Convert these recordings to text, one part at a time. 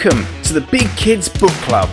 Welcome to the Big Kids Book Club.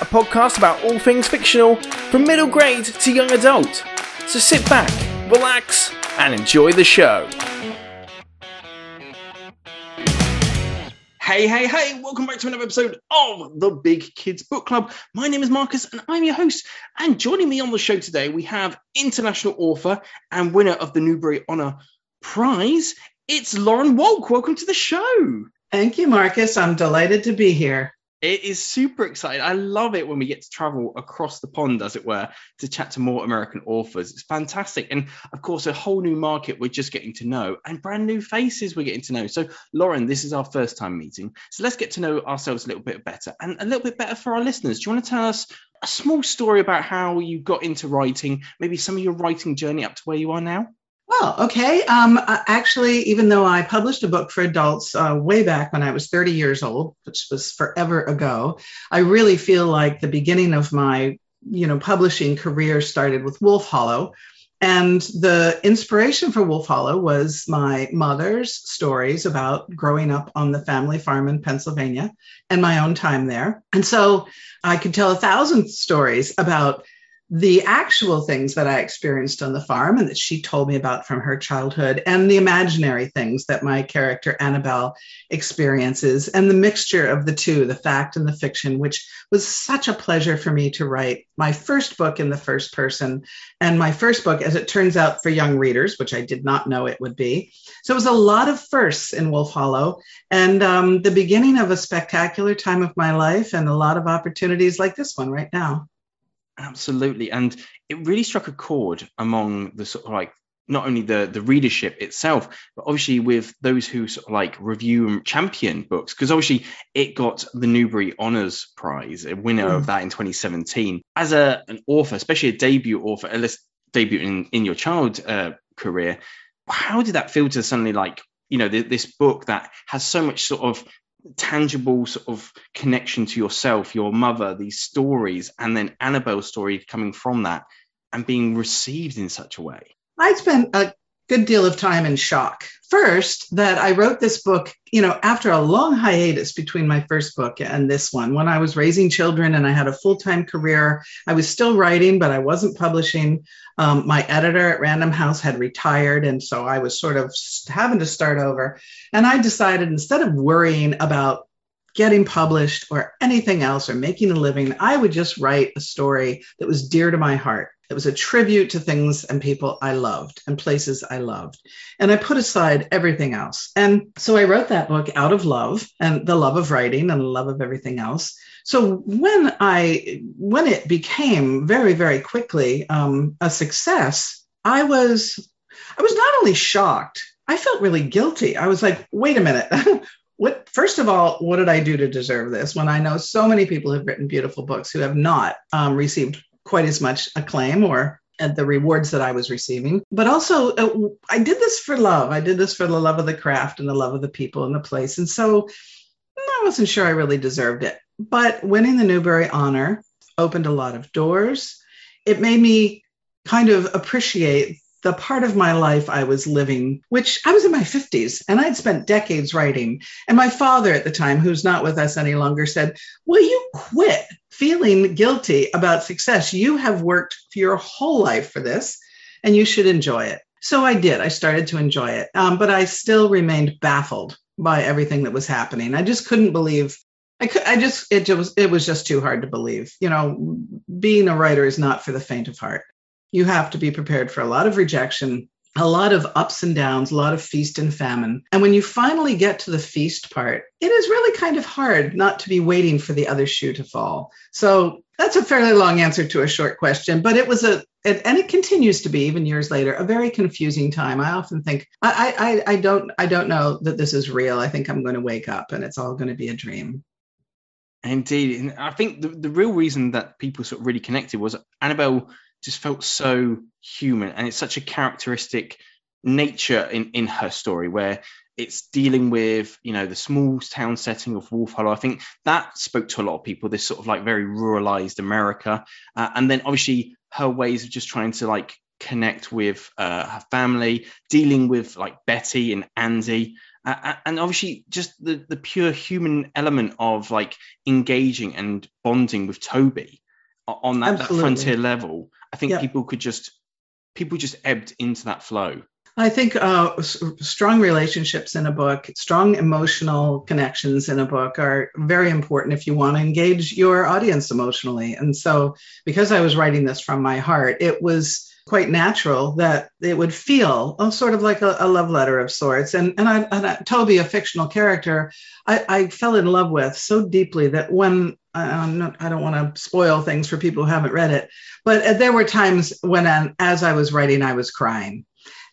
A podcast about all things fictional from middle grade to young adult. So sit back, relax, and enjoy the show. Hey, hey, hey, welcome back to another episode of the Big Kids Book Club. My name is Marcus and I'm your host. And joining me on the show today, we have international author and winner of the Newbery Honor Prize. It's Lauren Wolk. Welcome to the show. Thank you, Marcus. I'm delighted to be here. It is super exciting. I love it when we get to travel across the pond, as it were, to chat to more American authors. It's fantastic. And of course, a whole new market we're just getting to know and brand new faces we're getting to know. So, Lauren, this is our first time meeting. So let's get to know ourselves a little bit better and a little bit better for our listeners. Do you want to tell us a small story about how you got into writing, maybe some of your writing journey up to where you are now? Well, okay. Um, actually, even though I published a book for adults uh, way back when I was 30 years old, which was forever ago, I really feel like the beginning of my, you know, publishing career started with Wolf Hollow. And the inspiration for Wolf Hollow was my mother's stories about growing up on the family farm in Pennsylvania and my own time there. And so I could tell a thousand stories about the actual things that I experienced on the farm and that she told me about from her childhood, and the imaginary things that my character Annabelle experiences, and the mixture of the two, the fact and the fiction, which was such a pleasure for me to write my first book in the first person, and my first book, as it turns out, for young readers, which I did not know it would be. So it was a lot of firsts in Wolf Hollow, and um, the beginning of a spectacular time of my life, and a lot of opportunities like this one right now. Absolutely, and it really struck a chord among the sort of like not only the the readership itself, but obviously with those who sort of like review and champion books, because obviously it got the Newbery Honors Prize, a winner mm. of that in 2017. As a an author, especially a debut author, at least debut in in your child uh, career, how did that feel to suddenly like you know th- this book that has so much sort of tangible sort of connection to yourself, your mother, these stories, and then Annabelle's story coming from that and being received in such a way? I spent a good deal of time in shock. First, that I wrote this book, you know, after a long hiatus between my first book and this one. When I was raising children and I had a full time career, I was still writing, but I wasn't publishing. Um, my editor at Random House had retired. And so I was sort of having to start over. And I decided instead of worrying about getting published or anything else or making a living, I would just write a story that was dear to my heart. It was a tribute to things and people I loved and places I loved. And I put aside everything else. And so I wrote that book out of love and the love of writing and the love of everything else. So when I when it became very very quickly um, a success, I was I was not only shocked, I felt really guilty. I was like, wait a minute. what first of all what did i do to deserve this when i know so many people have written beautiful books who have not um, received quite as much acclaim or at the rewards that I was receiving. But also, uh, I did this for love. I did this for the love of the craft and the love of the people and the place. And so I wasn't sure I really deserved it. But winning the Newbery Honor opened a lot of doors. It made me kind of appreciate the part of my life I was living, which I was in my 50s and I'd spent decades writing. And my father at the time, who's not with us any longer, said, Will you quit feeling guilty about success? You have worked for your whole life for this and you should enjoy it. So I did. I started to enjoy it, um, but I still remained baffled by everything that was happening. I just couldn't believe. I could. I just. It was. It was just too hard to believe. You know, being a writer is not for the faint of heart you have to be prepared for a lot of rejection, a lot of ups and downs, a lot of feast and famine. And when you finally get to the feast part, it is really kind of hard not to be waiting for the other shoe to fall. So that's a fairly long answer to a short question, but it was a, it, and it continues to be even years later, a very confusing time. I often think I, I, I don't, I don't know that this is real. I think I'm going to wake up and it's all going to be a dream. Indeed, and I think the, the real reason that people sort of really connected was Annabelle just felt so human and it's such a characteristic nature in in her story where it's dealing with you know the small town setting of Wolf Hollow. I think that spoke to a lot of people. This sort of like very ruralized America, uh, and then obviously her ways of just trying to like connect with uh, her family, dealing with like Betty and Andy, uh, and obviously just the the pure human element of like engaging and bonding with Toby on that, that frontier level. I think yeah. people could just people just ebbed into that flow. I think uh, s- strong relationships in a book, strong emotional connections in a book are very important if you want to engage your audience emotionally. And so, because I was writing this from my heart, it was quite natural that it would feel oh, sort of like a, a love letter of sorts. And and, I, and I, Toby, a fictional character, I, I, fell in love with so deeply that when not, i don't want to spoil things for people who haven't read it, but there were times when, um, as I was writing, I was crying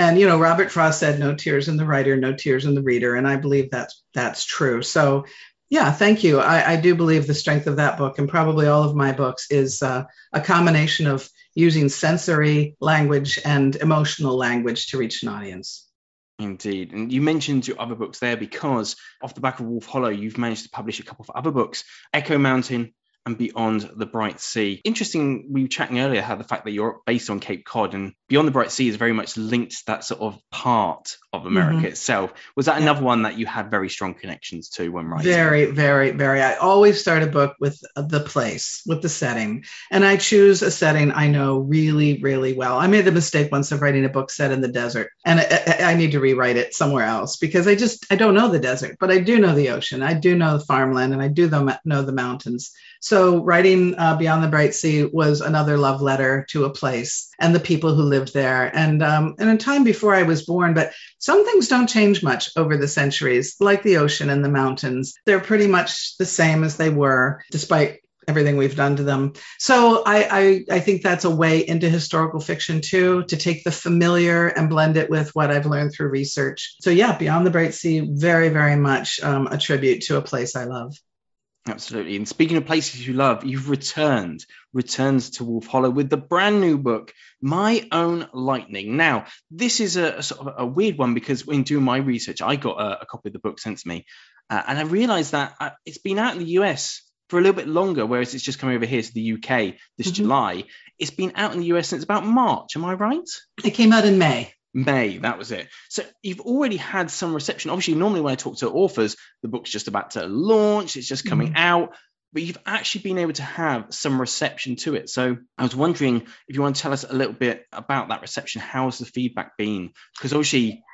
and you know robert frost said no tears in the writer no tears in the reader and i believe that's that's true so yeah thank you. I, I do believe the strength of that book and probably all of my books is uh, a combination of using sensory language and emotional language to reach an audience. Indeed. And you mentioned your other books there because off the back of Wolf Hollow, you've managed to publish a couple of other books. Echo Mountain and beyond the bright sea. Interesting, we were chatting earlier how the fact that you're based on Cape Cod and beyond the bright sea is very much linked to that sort of part of America mm-hmm. itself. Was that another one that you had very strong connections to when writing? Very, very, very. I always start a book with the place, with the setting, and I choose a setting I know really, really well. I made the mistake once of writing a book set in the desert, and I, I need to rewrite it somewhere else because I just I don't know the desert, but I do know the ocean, I do know the farmland, and I do know the mountains. So writing uh, Beyond the Bright Sea was another love letter to a place and the people who lived there. And um, in a time before I was born, but some things don't change much over the centuries, like the ocean and the mountains. They're pretty much the same as they were, despite everything we've done to them. So I, I, I, think that's a way into historical fiction too, to take the familiar and blend it with what I've learned through research. So yeah, Beyond the Bright Sea, very, very much um, a tribute to a place I love. Absolutely. And speaking of places you love, you've returned, returns to Wolf Hollow with the brand new book, My Own Lightning. Now, this is a, a sort of a weird one because when doing my research, I got a, a copy of the book sent to me, uh, and I realized that uh, it's been out in the US for a little bit longer, whereas it's just coming over here to the UK this mm-hmm. July. It's been out in the US since about March. Am I right? It came out in May. May, that was it. So you've already had some reception. Obviously, normally when I talk to authors, the book's just about to launch, it's just coming mm. out, but you've actually been able to have some reception to it. So I was wondering if you want to tell us a little bit about that reception. How's the feedback been? Because obviously,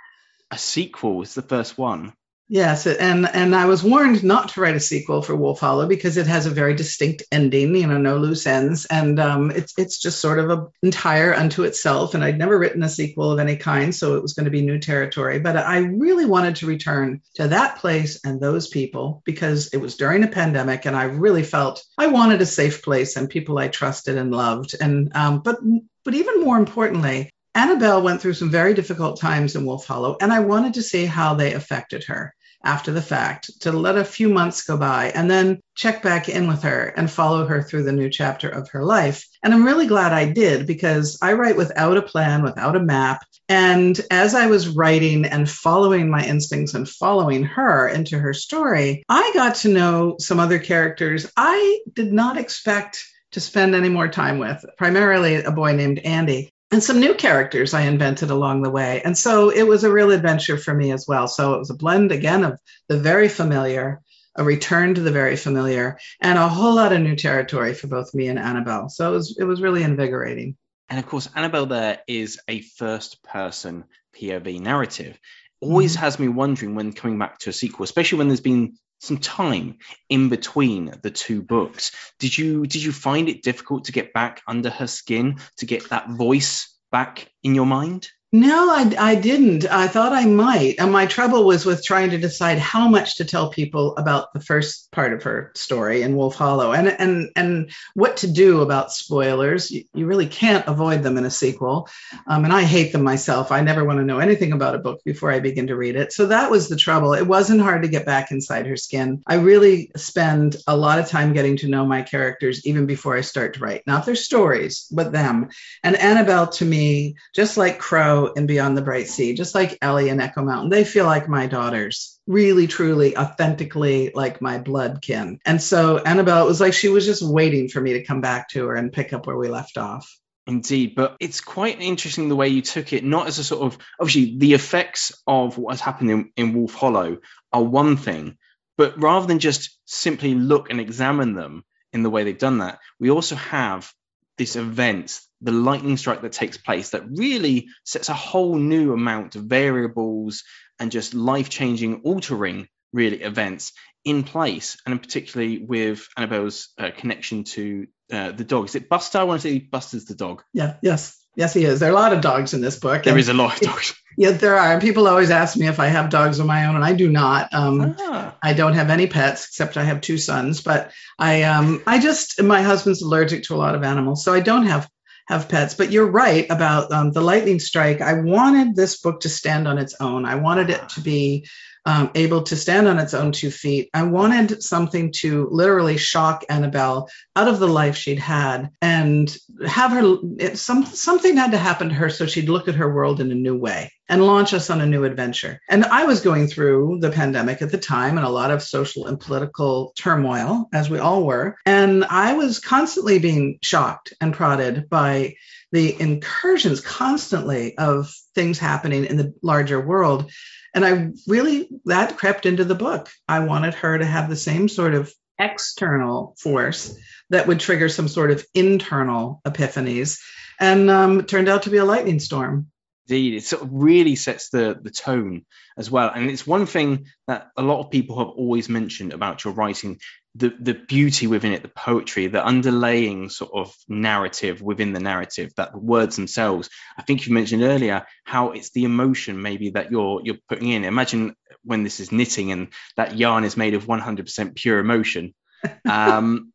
a sequel is the first one. Yes, and and I was warned not to write a sequel for Wolf Hollow because it has a very distinct ending, you know, no loose ends, and um, it's it's just sort of a entire unto itself. And I'd never written a sequel of any kind, so it was going to be new territory. But I really wanted to return to that place and those people because it was during a pandemic, and I really felt I wanted a safe place and people I trusted and loved. And um, but but even more importantly, Annabelle went through some very difficult times in Wolf Hollow, and I wanted to see how they affected her after the fact, to let a few months go by and then check back in with her and follow her through the new chapter of her life. And I'm really glad I did because I write without a plan, without a map. And as I was writing and following my instincts and following her into her story, I got to know some other characters I did not expect to spend any more time with, primarily a boy named Andy and some new characters I invented along the way. And so it was a real adventure for me as well. So it was a blend again of the very familiar, a return to the very familiar, and a whole lot of new territory for both me and Annabelle. So it was it was really invigorating. And of course, Annabelle there is a first person POV narrative. Always mm-hmm. has me wondering when coming back to a sequel, especially when there's been some time in between the two books. Did you did you find it difficult to get back under her skin to get that voice back in your mind? No, I, I didn't. I thought I might. And my trouble was with trying to decide how much to tell people about the first part of her story in Wolf Hollow and, and, and what to do about spoilers. You, you really can't avoid them in a sequel. Um, and I hate them myself. I never want to know anything about a book before I begin to read it. So that was the trouble. It wasn't hard to get back inside her skin. I really spend a lot of time getting to know my characters even before I start to write. Not their stories, but them. And Annabelle, to me, just like Crow, In Beyond the Bright Sea, just like Ellie and Echo Mountain. They feel like my daughters, really, truly, authentically like my blood kin. And so Annabelle, it was like she was just waiting for me to come back to her and pick up where we left off. Indeed, but it's quite interesting the way you took it, not as a sort of obviously the effects of what has happened in, in Wolf Hollow are one thing, but rather than just simply look and examine them in the way they've done that, we also have this event, the lightning strike that takes place, that really sets a whole new amount of variables and just life changing, altering really events in place, and particularly with Annabelle's uh, connection to uh, the dog. Is it Buster? I want to say Buster's the dog. Yeah. Yes. Yes, he is. There are a lot of dogs in this book. There is a lot of dogs. Yeah, there are. People always ask me if I have dogs of my own, and I do not. Um, ah. I don't have any pets except I have two sons. But I, um, I just my husband's allergic to a lot of animals, so I don't have have pets. But you're right about um, the lightning strike. I wanted this book to stand on its own. I wanted it to be um, able to stand on its own two feet. I wanted something to literally shock Annabelle out of the life she'd had and have her, it, some, something had to happen to her so she'd look at her world in a new way and launch us on a new adventure. And I was going through the pandemic at the time and a lot of social and political turmoil, as we all were. And I was constantly being shocked and prodded by the incursions constantly of things happening in the larger world and I really, that crept into the book. I wanted her to have the same sort of external force that would trigger some sort of internal epiphanies. And um, turned out to be a lightning storm. Indeed, it sort of really sets the the tone as well. And it's one thing that a lot of people have always mentioned about your writing the the beauty within it, the poetry, the underlaying sort of narrative within the narrative, that the words themselves. I think you mentioned earlier how it's the emotion maybe that you're you're putting in. Imagine when this is knitting and that yarn is made of 100% pure emotion. Um,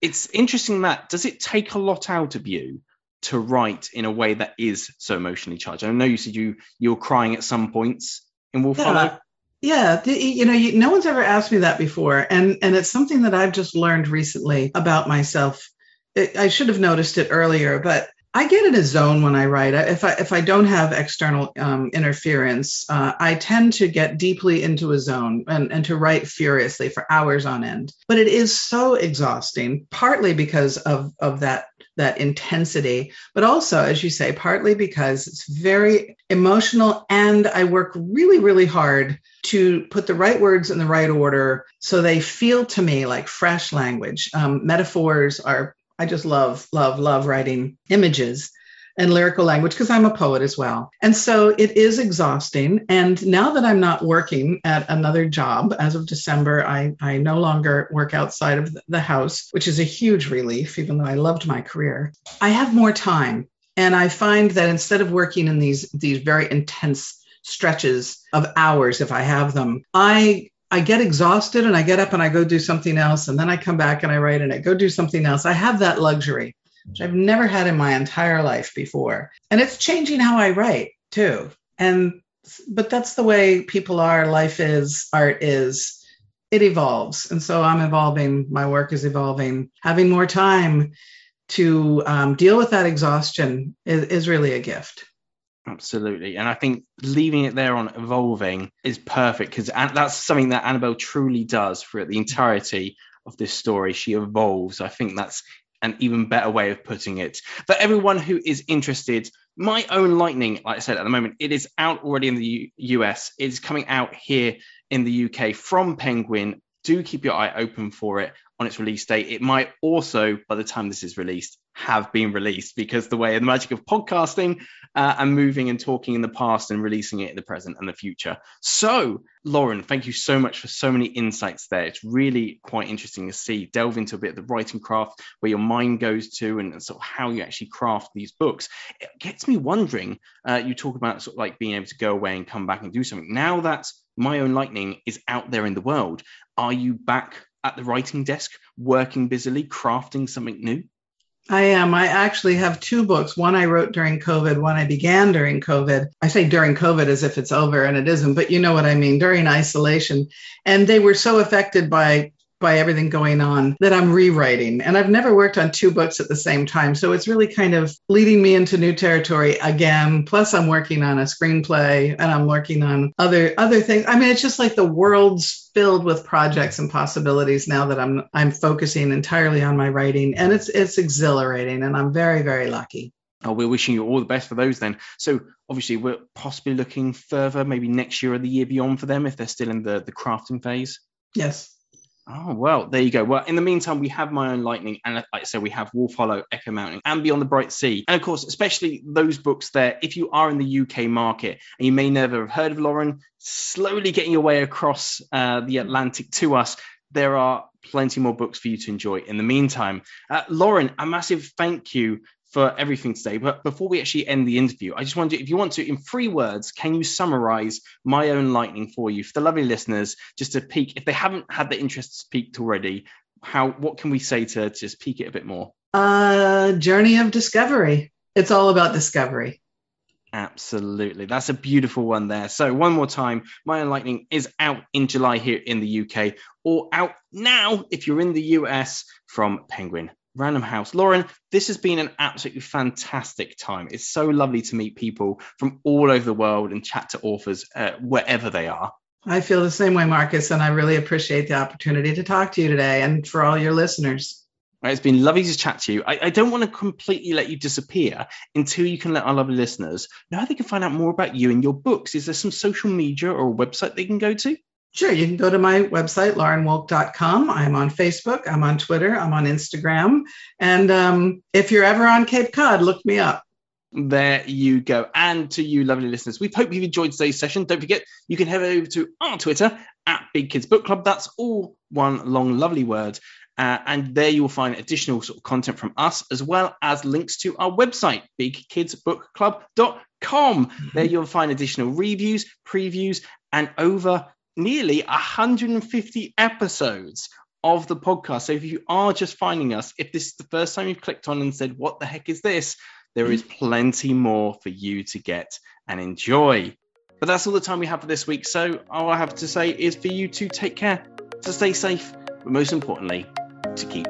it's interesting that does it take a lot out of you to write in a way that is so emotionally charged? I know you said you you were crying at some points in Wolf yeah. Yeah, you know, you, no one's ever asked me that before, and and it's something that I've just learned recently about myself. It, I should have noticed it earlier, but I get in a zone when I write. If I if I don't have external um, interference, uh, I tend to get deeply into a zone and, and to write furiously for hours on end. But it is so exhausting, partly because of of that that intensity, but also, as you say, partly because it's very emotional and I work really, really hard to put the right words in the right order so they feel to me like fresh language. Um, metaphors are, I just love, love, love writing images and lyrical language because I'm a poet as well. And so it is exhausting. And now that I'm not working at another job as of December, I, I no longer work outside of the house, which is a huge relief, even though I loved my career. I have more time. And I find that instead of working in these, these very intense stretches of hours, if I have them, I I get exhausted and I get up and I go do something else. And then I come back and I write and I go do something else. I have that luxury which I've never had in my entire life before. And it's changing how I write too. And but that's the way people are, life is, art is. It evolves. And so I'm evolving, my work is evolving. Having more time to um, deal with that exhaustion is, is really a gift. Absolutely. And I think leaving it there on evolving is perfect because that's something that Annabelle truly does throughout the entirety of this story. She evolves. I think that's an even better way of putting it. For everyone who is interested, my own lightning, like I said at the moment, it is out already in the U- US. It's coming out here in the UK from Penguin. Do keep your eye open for it on its release date. It might also, by the time this is released, have been released because the way the magic of podcasting uh, and moving and talking in the past and releasing it in the present and the future. So, Lauren, thank you so much for so many insights there. It's really quite interesting to see, delve into a bit of the writing craft, where your mind goes to, and, and sort of how you actually craft these books. It gets me wondering. Uh, you talk about sort of like being able to go away and come back and do something. Now that my own lightning is out there in the world, are you back at the writing desk, working busily, crafting something new? I am. I actually have two books. One I wrote during COVID, one I began during COVID. I say during COVID as if it's over and it isn't, but you know what I mean, during isolation. And they were so affected by by everything going on that I'm rewriting. And I've never worked on two books at the same time. So it's really kind of leading me into new territory again. Plus I'm working on a screenplay and I'm working on other other things. I mean, it's just like the world's filled with projects and possibilities now that I'm I'm focusing entirely on my writing. And it's it's exhilarating and I'm very, very lucky. Oh, we're wishing you all the best for those then. So obviously we're possibly looking further, maybe next year or the year beyond for them if they're still in the, the crafting phase. Yes. Oh well, there you go. Well, in the meantime, we have my own lightning, and like I said, we have Wolf Hollow, Echo Mountain, and Beyond the Bright Sea, and of course, especially those books there. If you are in the UK market and you may never have heard of Lauren, slowly getting your way across uh, the Atlantic to us, there are plenty more books for you to enjoy. In the meantime, uh, Lauren, a massive thank you for everything today. But before we actually end the interview, I just wonder if you want to, in three words, can you summarize my own lightning for you for the lovely listeners, just to peek if they haven't had the interests peaked already? How what can we say to just peek it a bit more? Uh, journey of discovery. It's all about discovery. Absolutely. That's a beautiful one there. So, one more time, My Own Lightning is out in July here in the UK or out now if you're in the US from Penguin Random House. Lauren, this has been an absolutely fantastic time. It's so lovely to meet people from all over the world and chat to authors uh, wherever they are. I feel the same way, Marcus, and I really appreciate the opportunity to talk to you today and for all your listeners. It's been lovely to chat to you. I, I, don't want to completely let you disappear until you can let our lovely listeners know how they can find out more about you and your books. Is there some social media or a website they can go to? Sure, you can go to my website, laurenwolk.com. I'm on Facebook, I'm on Twitter, I'm on Instagram. And um, if you're ever on Cape Cod, look me up. There you go. And to you, lovely listeners, we hope you've enjoyed today's session. Don't forget, you can head over to our Twitter at Big Kids Book Club. That's all one long, lovely word. Uh, and there you will find additional sort of content from us, as well as links to our website, bigkidsbookclub.com. Mm-hmm. There you'll find additional reviews, previews, and over nearly 150 episodes of the podcast. So if you are just finding us, if this is the first time you've clicked on and said, What the heck is this? There is plenty more for you to get and enjoy. But that's all the time we have for this week. So all I have to say is for you to take care, to stay safe, but most importantly, to keep